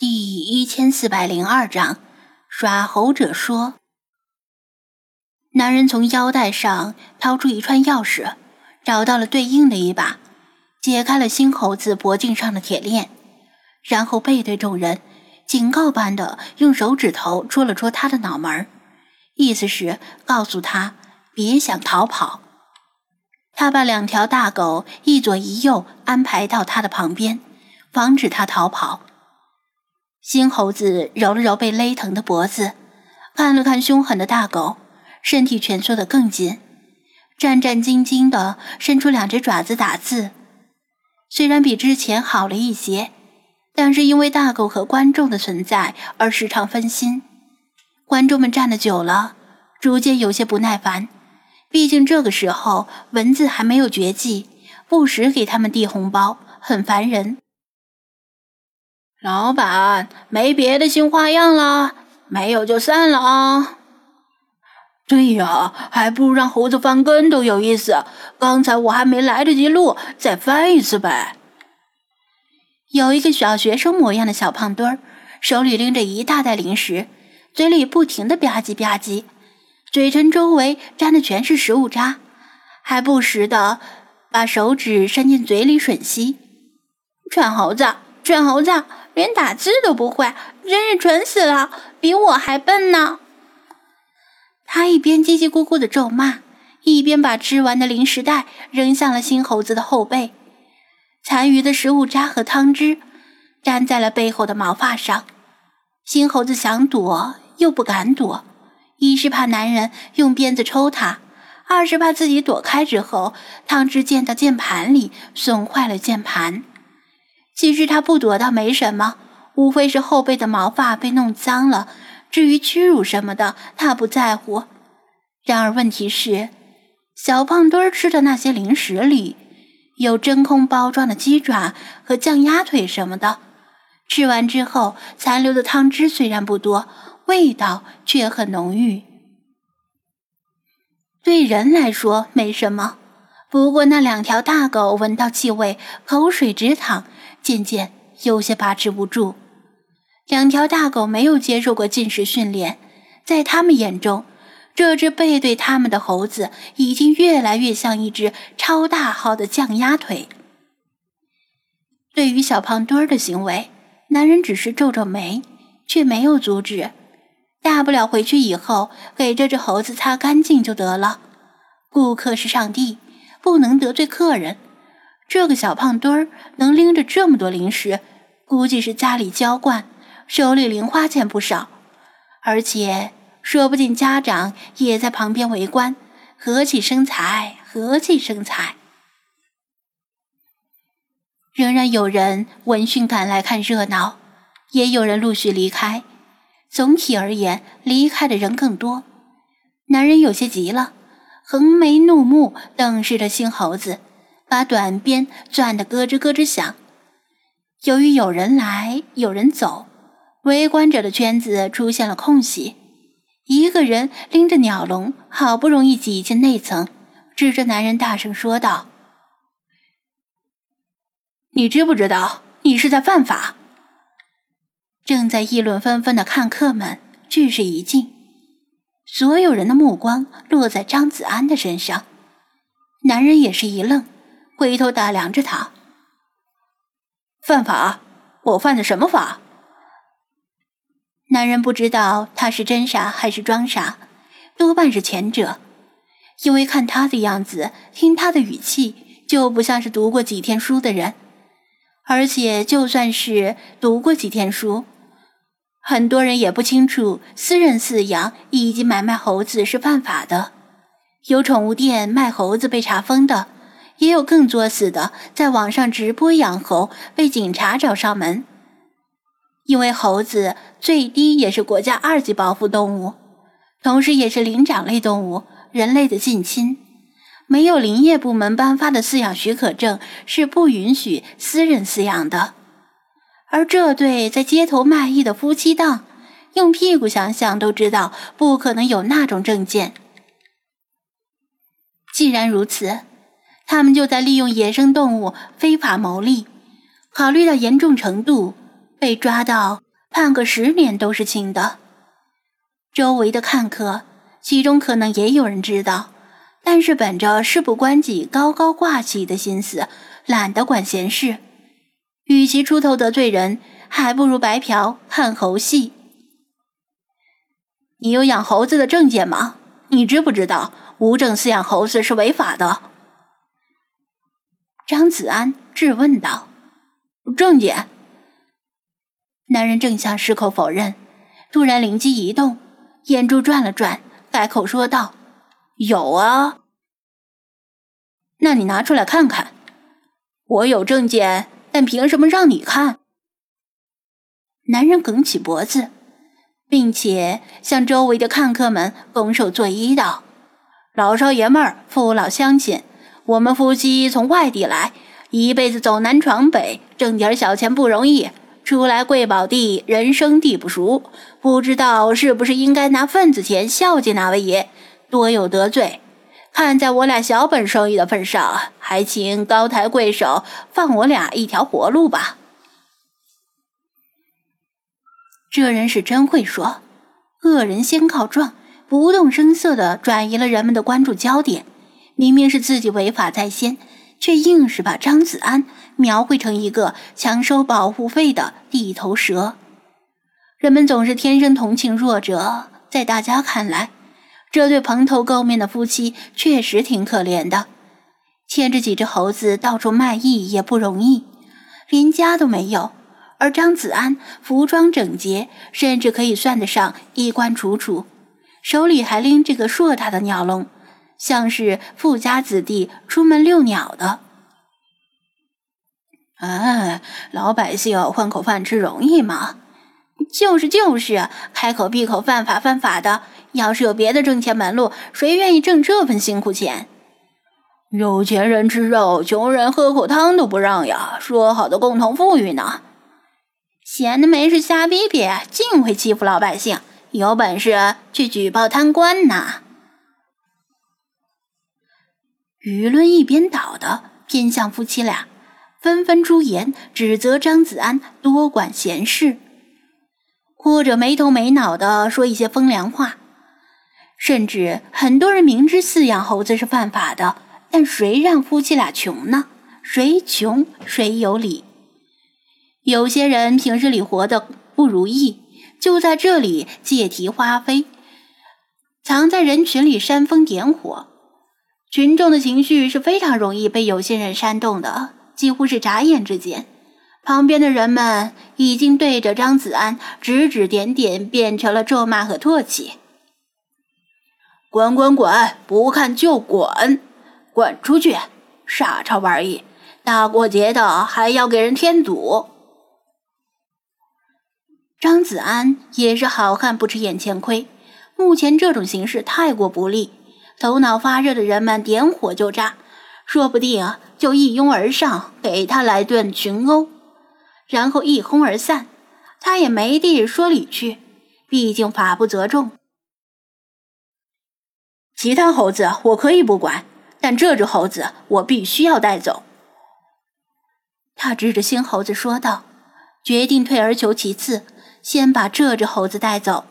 第一千四百零二章，耍猴者说。男人从腰带上掏出一串钥匙，找到了对应的一把，解开了新猴子脖颈上的铁链，然后背对众人，警告般的用手指头戳了戳他的脑门意思是告诉他别想逃跑。他把两条大狗一左一右安排到他的旁边，防止他逃跑。新猴子揉了揉被勒疼的脖子，看了看凶狠的大狗，身体蜷缩得更紧，战战兢兢地伸出两只爪子打字。虽然比之前好了一些，但是因为大狗和观众的存在而时常分心。观众们站得久了，逐渐有些不耐烦。毕竟这个时候蚊子还没有绝迹，不时给他们递红包，很烦人。老板，没别的新花样了？没有就散了啊！对呀，还不如让猴子翻跟头有意思。刚才我还没来得及录，再翻一次呗。有一个小学生模样的小胖墩儿，手里拎着一大袋零食，嘴里不停的吧唧吧唧，嘴唇周围沾的全是食物渣，还不时的把手指伸进嘴里吮吸。蠢猴子，蠢猴子！连打字都不会，真是蠢死了，比我还笨呢。他一边叽叽咕咕的咒骂，一边把吃完的零食袋扔向了新猴子的后背。残余的食物渣和汤汁粘在了背后的毛发上。新猴子想躲又不敢躲，一是怕男人用鞭子抽他，二是怕自己躲开之后汤汁溅到键盘里，损坏了键盘。其实他不躲倒没什么，无非是后背的毛发被弄脏了。至于屈辱什么的，他不在乎。然而问题是，小胖墩吃的那些零食里有真空包装的鸡爪和酱鸭腿什么的，吃完之后残留的汤汁虽然不多，味道却很浓郁。对人来说没什么，不过那两条大狗闻到气味，口水直淌。渐渐有些把持不住，两条大狗没有接受过进食训练，在他们眼中，这只背对他们的猴子已经越来越像一只超大号的酱鸭腿。对于小胖墩儿的行为，男人只是皱皱眉，却没有阻止。大不了回去以后给这只猴子擦干净就得了。顾客是上帝，不能得罪客人。这个小胖墩儿能拎着这么多零食，估计是家里娇惯，手里零花钱不少，而且说不定家长也在旁边围观，和气生财，和气生财。仍然有人闻讯赶来看热闹，也有人陆续离开。总体而言，离开的人更多。男人有些急了，横眉怒目，瞪视着新猴子。把短鞭攥得咯吱咯吱响。由于有人来有人走，围观者的圈子出现了空隙。一个人拎着鸟笼，好不容易挤进内层，指着男人大声说道：“你知不知道你是在犯法？”正在议论纷纷的看客们俱是一静，所有人的目光落在张子安的身上。男人也是一愣。回头打量着他，犯法？我犯的什么法？男人不知道他是真傻还是装傻，多半是前者，因为看他的样子，听他的语气，就不像是读过几天书的人。而且就算是读过几天书，很多人也不清楚私人饲养以及买卖猴子是犯法的。有宠物店卖猴子被查封的。也有更作死的，在网上直播养猴，被警察找上门。因为猴子最低也是国家二级保护动物，同时也是灵长类动物，人类的近亲。没有林业部门颁发的饲养许可证，是不允许私人饲养的。而这对在街头卖艺的夫妻档，用屁股想想都知道，不可能有那种证件。既然如此。他们就在利用野生动物非法牟利，考虑到严重程度，被抓到判个十年都是轻的。周围的看客，其中可能也有人知道，但是本着事不关己、高高挂起的心思，懒得管闲事。与其出头得罪人，还不如白嫖看猴戏。你有养猴子的证件吗？你知不知道无证饲养猴子是违法的？张子安质问道。证件。男人正想矢口否认，突然灵机一动。眼珠转了转，改口说道：“有啊，那你拿出来看看。我有证件，但凭什么让你看？”男人梗起脖子，并且向周围的看客们拱手作揖道：“老少爷们儿，父老乡亲，我们夫妻从外地来，一辈子走南闯北，挣点小钱不容易。”初来贵宝地，人生地不熟，不知道是不是应该拿份子钱孝敬那位爷，多有得罪。看在我俩小本生意的份上，还请高抬贵手，放我俩一条活路吧。这人是真会说，恶人先告状，不动声色地转移了人们的关注焦点。明明是自己违法在先。却硬是把张子安描绘成一个强收保护费的地头蛇。人们总是天生同情弱者，在大家看来，这对蓬头垢面的夫妻确实挺可怜的，牵着几只猴子到处卖艺也不容易，连家都没有。而张子安服装整洁，甚至可以算得上衣冠楚楚，手里还拎着个硕大的鸟笼。像是富家子弟出门遛鸟的，哎，老百姓混口饭吃容易吗？就是就是，开口闭口犯法犯法的。要是有别的挣钱门路，谁愿意挣这份辛苦钱？有钱人吃肉，穷人喝口汤都不让呀！说好的共同富裕呢？闲的没事瞎逼逼，净会欺负老百姓。有本事去举报贪官呐！舆论一边倒的偏向夫妻俩，纷纷出言指责张子安多管闲事，或者没头没脑的说一些风凉话。甚至很多人明知饲养猴子是犯法的，但谁让夫妻俩穷呢？谁穷谁有理。有些人平日里活得不如意，就在这里借题发挥，藏在人群里煽风点火。群众的情绪是非常容易被有些人煽动的，几乎是眨眼之间，旁边的人们已经对着张子安指指点点，变成了咒骂和唾弃。滚滚滚，不看就滚，滚出去！傻叉玩意，大过节的还要给人添堵。张子安也是好汉不吃眼前亏，目前这种形势太过不利。头脑发热的人们点火就炸，说不定啊就一拥而上，给他来顿群殴，然后一哄而散，他也没地说理去。毕竟法不责众。其他猴子我可以不管，但这只猴子我必须要带走。他指着新猴子说道：“决定退而求其次，先把这只猴子带走。”